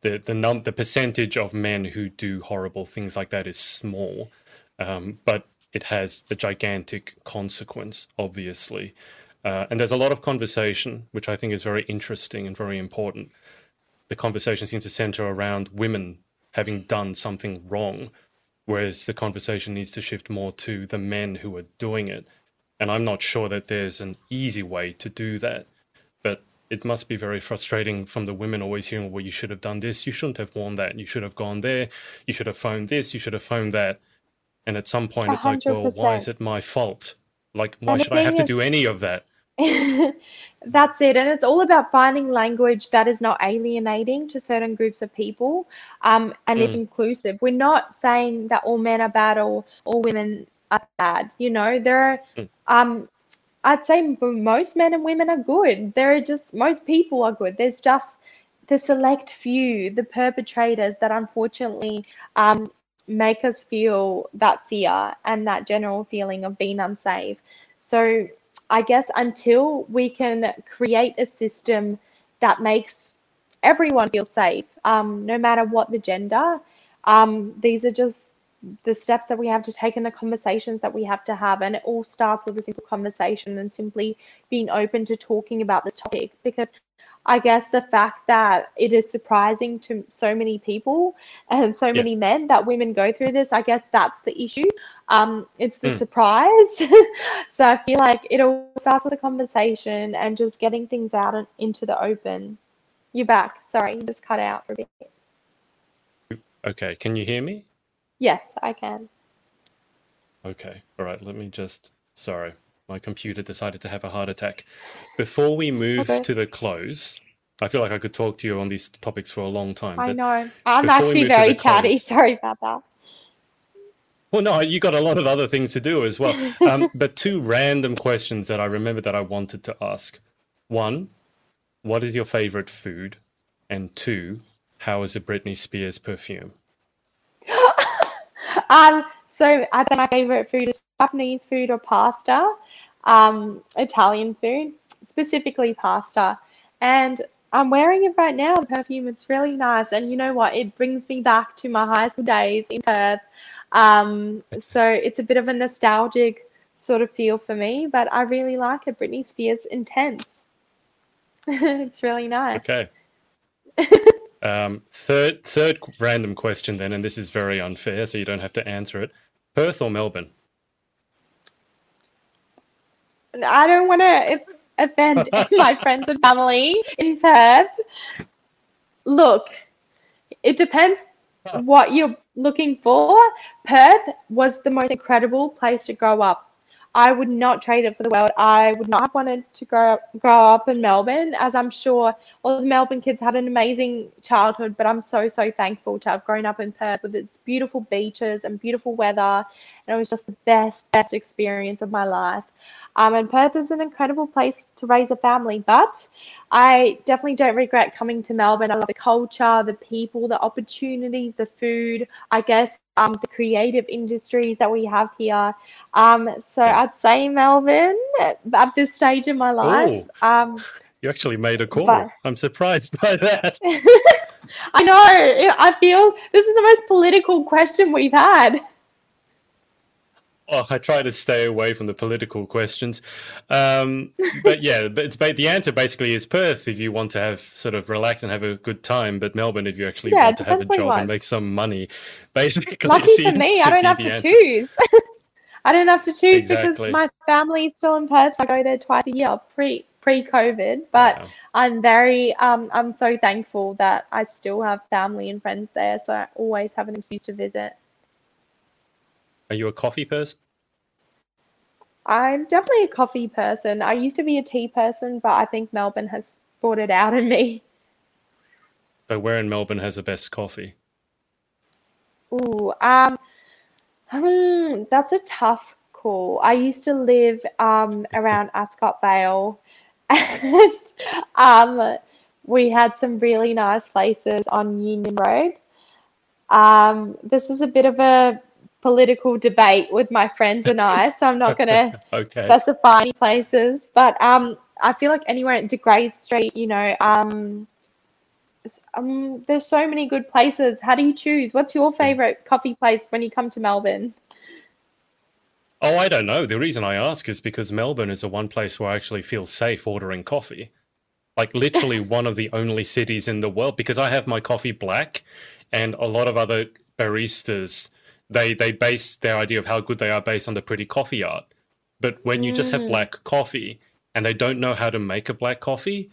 the the num the percentage of men who do horrible things like that is small, um, but it has a gigantic consequence, obviously. Uh, and there's a lot of conversation, which I think is very interesting and very important. The conversation seems to center around women having done something wrong, whereas the conversation needs to shift more to the men who are doing it. And I'm not sure that there's an easy way to do that. But it must be very frustrating from the women always hearing, well, you should have done this, you shouldn't have worn that, you should have gone there, you should have phoned this, you should have phoned that. And at some point, A it's like, well, why is it my fault? Like, why should I have thing to do any of that? *laughs* That's it. And it's all about finding language that is not alienating to certain groups of people, um, and is Mm, inclusive. We're not saying that all men are bad or all women are bad. You know, there are, mm, um, I'd say most men and women are good. There are just, most people are good. There's just the select few, the perpetrators that unfortunately um, make us feel that fear and that general feeling of being unsafe. So I guess until we can create a system that makes everyone feel safe, um, no matter what the gender, um, these are just the steps that we have to take and the conversations that we have to have. And it all starts with a simple conversation and simply being open to talking about this topic because I guess the fact that it is surprising to so many people and so yeah. many men that women go through this, I guess that's the issue. Um, it's the Mm. surprise. *laughs* So I feel like it all starts with a conversation and just getting things out and into the open. You're back. Sorry, you just cut out for a bit. Okay, can you hear me? Yes, I can. Okay, all right, let me just. Sorry, my computer decided to have a heart attack. Before we move Okay. to the close, I feel like I could talk to you on these topics for a long time, I know. I'm actually move to the very chatty. close, *laughs* Sorry about that. well, no, you got a lot of other things to do as well. *laughs* Um, but two random questions that I remember that I wanted to ask. One, what is your favorite food? And two, how is a Britney Spears perfume? *laughs* Um, so I think my favorite food is Japanese food or pasta, um, Italian food, specifically pasta. And I'm wearing it right now, perfume. It's really nice. And you know what? It brings me back to my high school days in Perth. Um, so it's a bit of a nostalgic sort of feel for me, but I really like it. Britney Spears intense. *laughs* it's really nice. Okay. *laughs* um, third third random question then, and this is very unfair, so you don't have to answer it. Perth or Melbourne? I don't want to offend *laughs* my friends and family in Perth. Look, it depends what you're looking for. Perth was the most incredible place to grow up. I would not trade it for the world. I would not have wanted to grow up, grow up in Melbourne, as I'm sure all the Melbourne kids had an amazing childhood. But I'm so so thankful to have grown up in Perth with its beautiful beaches and beautiful weather, and it was just the best best experience of my life. Um, and Perth is an incredible place to raise a family, but I definitely don't regret coming to Melbourne. I love the culture, the people, the opportunities, the food, I guess um, the creative industries that we have here. Um, so I'd say Melbourne at, this stage in my life. Um, *laughs* you actually made a call. But, I'm surprised by that. *laughs* I know. I feel this is the most political question we've had. Oh, I try to stay away from the political questions, um, but yeah, but it's the answer basically is Perth if you want to have sort of relax and have a good time, but Melbourne if you actually yeah, want to have a job and make some money. *laughs* Basically, lucky for me, I don't have to answer. choose. *laughs* I don't have to choose exactly. because my family is still in Perth. So I go there twice a year, pre pre COVID. But yeah. I'm very um, I'm so thankful that I still have family and friends there, so I always have an excuse to visit. Are you a coffee person? I'm definitely a coffee person. I used to be a tea person, but I think Melbourne has brought it out in me. So, where in Melbourne has the best coffee? Ooh, um, hmm, that's a tough call. I used to live um, *laughs* around Ascot Vale, *laughs* and um, we had some really nice places on Union Road. Um, this is a bit of a political debate with my friends and I, so I'm not going *laughs* to okay. specify any places. But um, I feel like anywhere at Degraves Street, you know, um, um, there's so many good places. How do you choose? What's your favorite coffee place when you come to Melbourne? Oh, I don't know. The reason I ask is because Melbourne is the one place where I actually feel safe ordering coffee. Like literally *laughs* one of the only cities in the world because I have my coffee black and a lot of other baristas they they base their idea of how good they are based on the pretty coffee art. But when you mm. just have mm. black coffee and they don't know how to make a black coffee,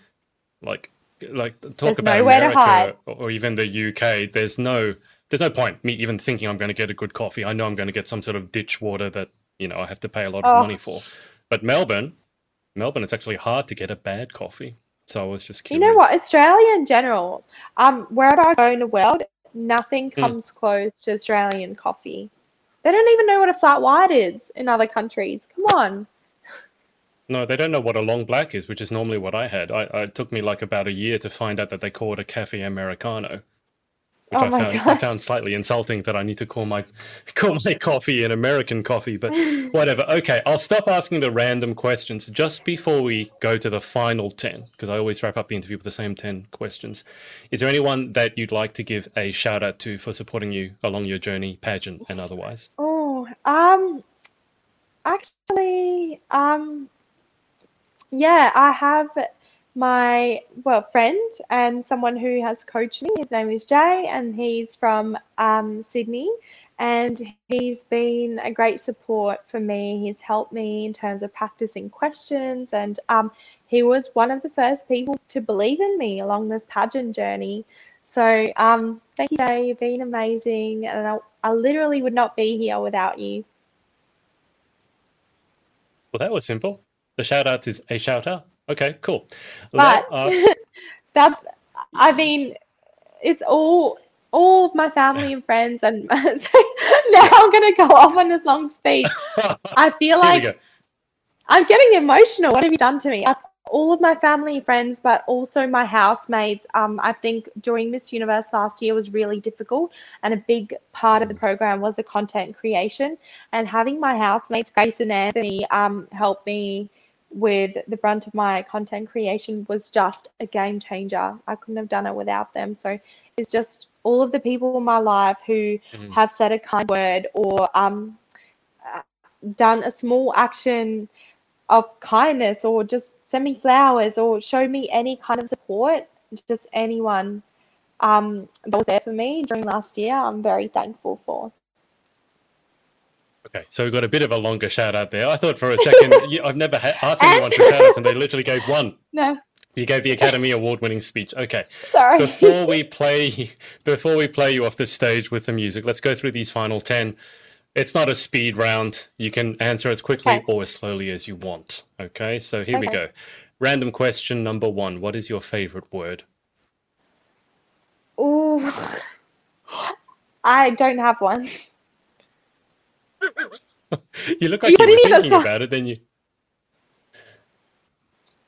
like like talk there's about America or even the UK, there's no there's no point me even thinking I'm going to get a good coffee. I know I'm going to get some sort of ditch water that you know I have to pay a lot of oh. money for. But Melbourne, Melbourne, it's actually hard to get a bad coffee. So I was just curious. You know what? Australia in general, um, wherever I go in the world, Nothing hmm. comes mm. close to Australian coffee. They don't even know what a flat white is in other countries. Come on. No, they don't know what a long black is, which is normally what I had. I, it took me like about a year to find out that they call it a cafe americano which oh I found I found slightly insulting that I need to call my *laughs* call my coffee an American coffee, but whatever. Okay, I'll stop asking the random questions just before we go to the final ten, because I always wrap up the interview with the same ten questions. Is there anyone that you'd like to give a shout out to for supporting you along your journey, pageant and otherwise? Oh, um, actually, um, yeah, I have my well friend and someone who has coached me. His name is Jay, and he's from um, Sydney. And he's been a great support for me. He's helped me in terms of practicing questions, and um, he was one of the first people to believe in me along this pageant journey. So um, thank you, Jay. You've been amazing, and I, I literally would not be here without you. Well, that was simple. The shout out is a shout out. Okay, cool. But *laughs* that's, I mean, it's all all my family and friends, and *laughs* now I'm gonna go off on this long speech. *laughs* I feel like I'm getting emotional. What have you done to me? I, all of my family and friends, but also my housemates. Um, I think during Miss Universe last year was really difficult, and a big part of the program was the content creation. And having my housemates, Grace and Anthony, um, help me with the brunt of my content creation was just a game changer. I couldn't have done it without them. So it's just all of the people in my life who mm-hmm. have said a kind word or um, done a small action of kindness or just send me flowers or show me any kind of support, just anyone um, that was there for me during last year, I'm very thankful for. Okay, so we've got a bit of a longer shout out there. I thought for a second, *laughs* you, I've never ha- asked anyone for shout outs, and they literally gave one. No. You gave the Academy Award winning speech. Okay. Sorry. Before we *laughs* play before we play you off the stage with the music, let's go through these final ten. It's not a speed round. You can answer as quickly Okay. or as slowly as you want. Okay, so here we go. Random question number one. What is your favorite word? Ooh. I don't have one. *laughs* You look like You you, were thinking about it, then you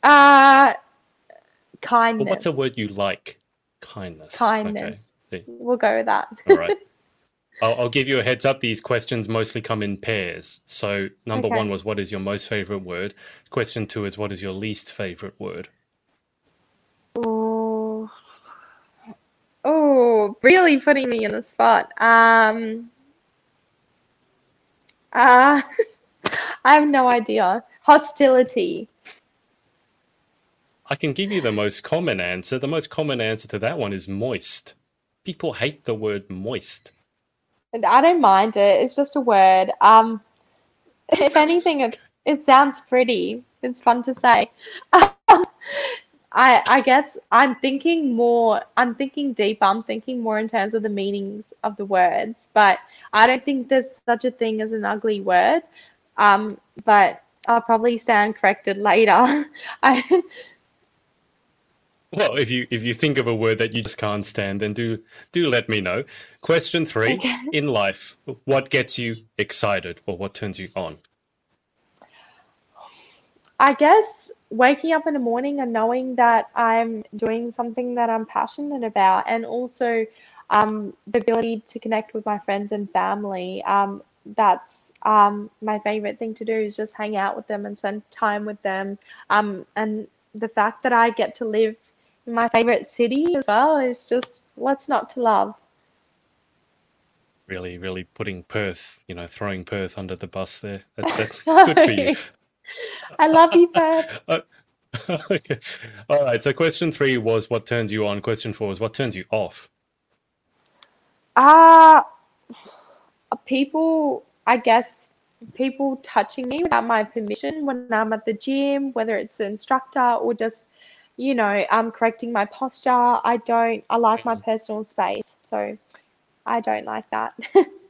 Uh, well, kindness. what's a word you like? Kindness. Kindness. Okay. We'll go with that. All right. *laughs* I'll, I'll give you a heads up. These questions mostly come in pairs. So, number Okay. one was what is your most favorite word? Question two is what is your least favorite word? Oh, Oh, really putting me in the spot. Um. Uh, *laughs* I have no idea. Hostility. I can give you the most common answer. The most common answer to that one is moist. People hate the word moist. And I don't mind it. It's just a word. Um, if anything, it it sounds pretty. It's fun to say. *laughs* I I guess I'm thinking more. I'm thinking deeper. I'm thinking more in terms of the meanings of the words. But I don't think there's such a thing as an ugly word. Um, but I'll probably stand corrected later. *laughs* I Well, if you if you think of a word that you just can't stand, then do do let me know. Question three: Okay. In life, what gets you excited, or what turns you on? I guess waking up in the morning and knowing that I'm doing something that I'm passionate about, and also um, the ability to connect with my friends and family. Um, that's um, my favorite thing to do is just hang out with them and spend time with them. Um, and the fact that I get to live in my favorite city as well is just what's not to love. Really, really putting Perth, you know, throwing Perth under the bus there. That, that's *laughs* good for you. *laughs* I love you, Perth. *laughs* Uh, *laughs* okay. All right. So question three was what turns you on. Question four was what turns you off. Uh, people, I guess, people touching me without my permission when I'm at the gym, whether it's the instructor or just, you know, um, correcting my posture. I don't, I like my personal space. So I don't like that. *laughs*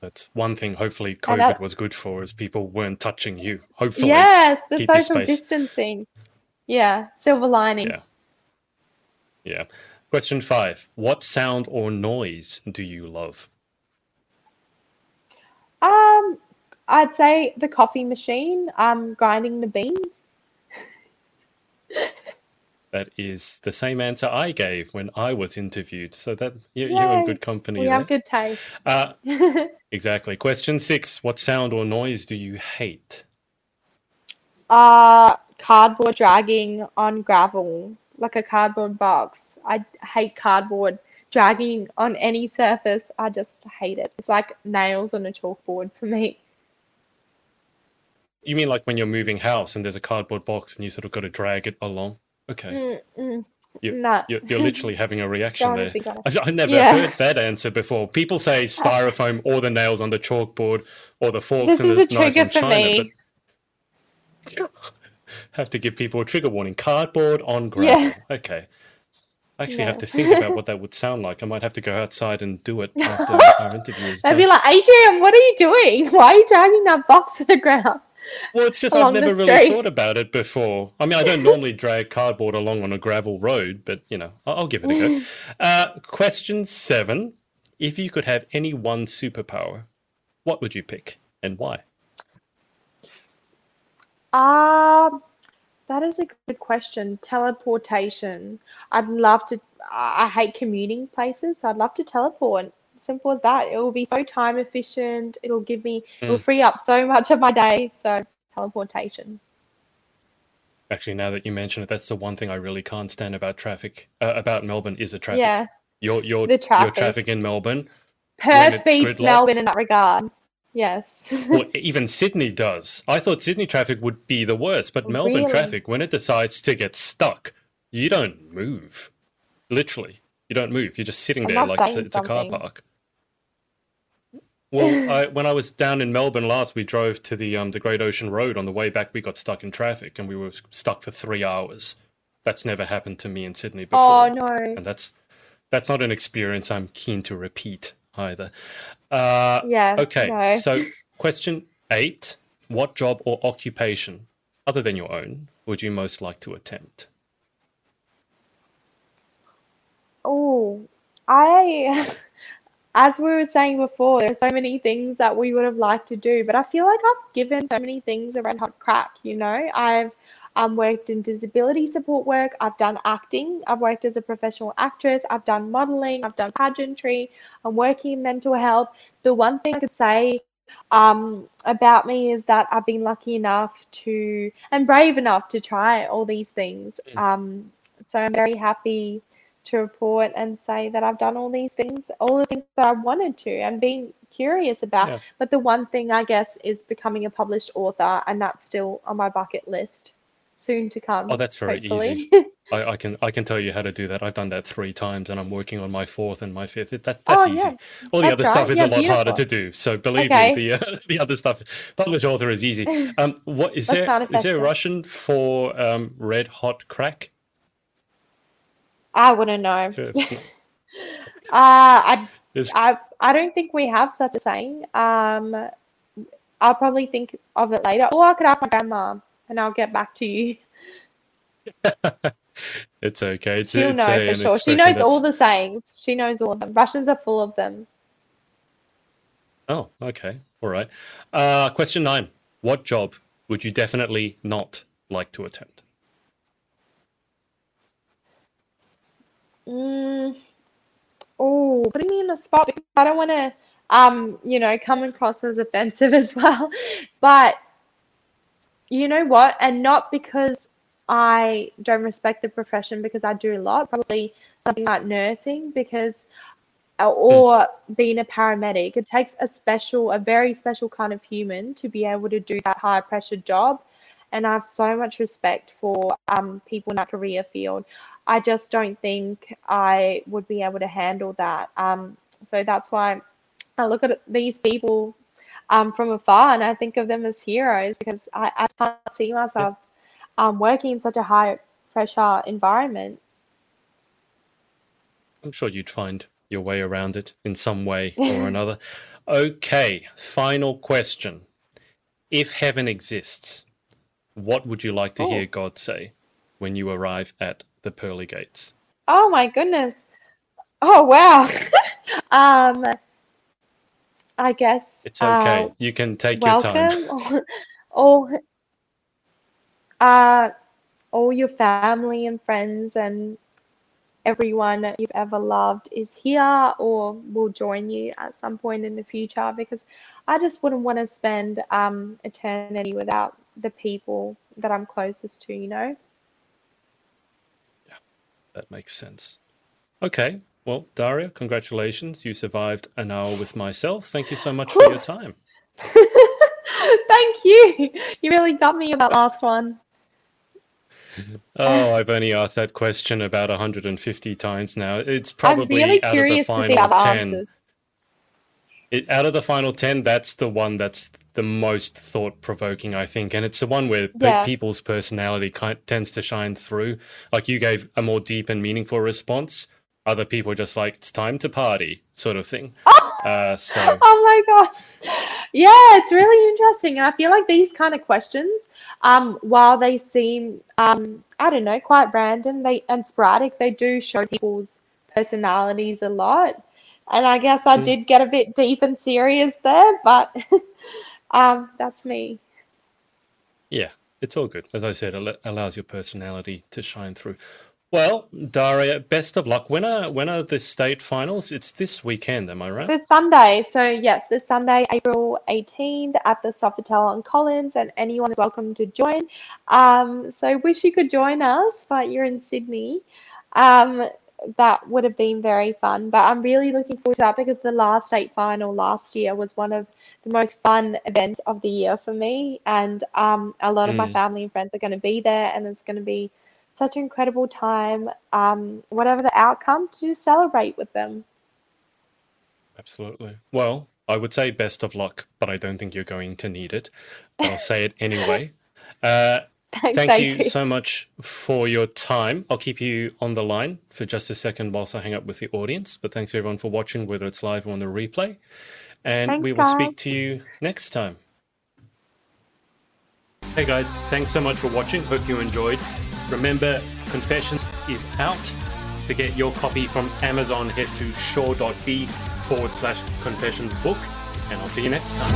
That's one thing. Hopefully, COVID was good for, is people weren't touching you. Hopefully, yes, the social distancing. Yeah, silver linings. Yeah. yeah. Question five: What sound or noise do you love? Um, I'd say the coffee machine, um, grinding the beans. That is the same answer I gave when I was interviewed. So that you, you're in good company We there. have good taste. Uh, *laughs* exactly. Question six: What sound or noise do you hate? uh cardboard dragging on gravel like a cardboard box i hate cardboard dragging on any surface i just hate it it's like nails on a chalkboard for me You mean like when you're moving house and there's a cardboard box and you sort of got to drag it along? Okay, mm, mm, You- nah. you're, you're literally having a reaction there. I, I never Yeah. heard that answer before. People say *laughs* styrofoam or the nails on the chalkboard or the forks This and is the a knives trigger on for china. me. But *laughs* have to give people a trigger warning. Cardboard on gravel. Yeah. Okay. I actually have to think about what that would sound like. I might have to go outside and do it after *laughs* our interview done. be like adrian what are you doing why are you dragging that box to the ground Well, it's just I've never really thought about it before. I mean, I don't normally drag cardboard along on a gravel road, but you know, I'll, I'll give it a go. *laughs* Uh, question seven: If you could have any one superpower, what would you pick and why? Um, that is a good question. Teleportation. I'd love to. I I hate commuting places, so I'd love to teleport. Simple as that. It will be so time efficient. It'll give me, it'll Mm. free up so much of my day. So teleportation. Actually, now that you mention it, that's the one thing I really can't stand about traffic. Uh, about Melbourne is the traffic. Yeah, Your your the your traffic. traffic in Melbourne. Perth beats. Melbourne in that regard. Yes. well, *laughs* even Sydney does. I thought Sydney traffic would be the worst, but Melbourne Really? traffic, when it decides to get stuck, you don't move. Literally, you don't move. You're just sitting I'm there like it's a, it's a car park. Well, *laughs* I, when I was down in Melbourne last, we drove to the um, the Great Ocean Road. On the way back, we got stuck in traffic, and we were stuck for three hours. That's never happened to me in Sydney before oh no. and that's that's not an experience I'm keen to repeat either. Uh, Yeah. okay, No. so question eight: What job or occupation, other than your own, would you most like to attempt? Oh, I, *laughs* as we were saying before, there are so many things that we would have liked to do, but I feel like I've given so many things a red hot crack, you know? I've um, worked in disability support work, I've done acting, I've worked as a professional actress, I've done modeling, I've done pageantry, I'm working in mental health. The one thing I could say um, about me is that I've been lucky enough to and brave enough to try all these things. Mm. Um, so I'm very happy to report and say that I've done all these things, all the things that I wanted to and being curious about. Yeah. But the one thing I guess is becoming a published author, and that's still on my bucket list, soon to come. Oh, that's very hopefully. *laughs* I, I can I can tell you how to do that. I've done that three times, and I'm working on my fourth and my fifth. It- That that's Oh, easy. yeah. All the That's other stuff is Yeah, a lot harder to do. So believe Okay. me, the uh, *laughs* the other stuff, published author is easy. *laughs* Um, what is there is there it. Russian for um, red hot crack? I wouldn't know. *laughs* *laughs* Uh, I I I don't think we have such a saying. Um, I'll probably think of it later, or I could ask my grandma, and I'll get back to you. *laughs* It's okay. It's, She'll it's know a- for sure. She knows all the sayings. She knows all of them. Russians are full of them. Oh, okay. All right. Uh, question nine. What job would you definitely not like to attempt? Mm, oh, putting me in a spot because I don't want to, um, you know, come across as offensive *laughs* as well. But you know what? And not because I don't respect the profession, because I do a lot. Probably something like nursing, because uh, or being a paramedic. It takes a special, a very special kind of human to be able to do that high pressure job. And I have so much respect for um, people in that career field. I just don't think I would be able to handle that. Um, so that's why I look at these people um, from afar and I think of them as heroes because I, I can't see myself um, working in such a high pressure environment. I'm sure you'd find your way around it in some way *laughs* or another. Okay, final question. If heaven exists, what would you like to Oh. hear God say when you arrive at the pearly gates? Oh my goodness. Oh wow. *laughs* um, I guess It's okay. uh, you can take your time. welcome all *laughs* uh all your family and friends and everyone you've ever loved is here or will join you at some point in the future because I just wouldn't want to spend um eternity without the people that I'm closest to, you know? Yeah, that makes sense. Okay. Well, Daria, congratulations. You survived an hour with myself. Thank you so much for your time. *laughs* Thank you. You really got me with that last one. Oh, I've only asked that question about 150 times now. It's I'm probably really out of the curious to see final 10. It, out of the final 10, that's the one that's the most thought provoking, I think. And it's the one where pe- people's personality kind tends to shine through. Like you gave a more deep and meaningful response. Other people are just like, it's time to party, sort of thing. *laughs* Uh, so, Oh my gosh. Yeah, it's really interesting. And I feel like these kind of questions, um, while they seem, um, I don't know, quite random they and sporadic, they do show people's personalities a lot. And I guess I Mm. did get a bit deep and serious there, but *laughs* um, that's me. yeah, it's all good. As I said, it allows your personality to shine through. Well, Daria, best of luck. When are when are the state finals? It's this weekend, am I right? This Sunday. So, yes, this Sunday, April 18th at the Sofitel on Collins, and anyone is welcome to join. Um, so, wish you could join us, but you're in Sydney. Um, that would have been very fun. But I'm really looking forward to that because the last state final last year was one of the most fun events of the year for me. And um, a lot of my Mm. family and friends are going to be there, and it's going to be such an incredible time, um, whatever the outcome, to celebrate with them. Absolutely. Well, I would say best of luck, but I don't think you're going to need it. I'll say it anyway. *laughs* Uh, Thanks, thank you so much for your time. I'll keep you on the line for just a second whilst I hang up with the audience. But thanks everyone for watching, whether it's live or on the replay. And Thanks, we will speak to you next time. Hey guys, thanks so much for watching. Hope you enjoyed. Remember, Confessions is out. To get your copy from Amazon, head to shor.by forward slash confessions book. And I'll see you next time.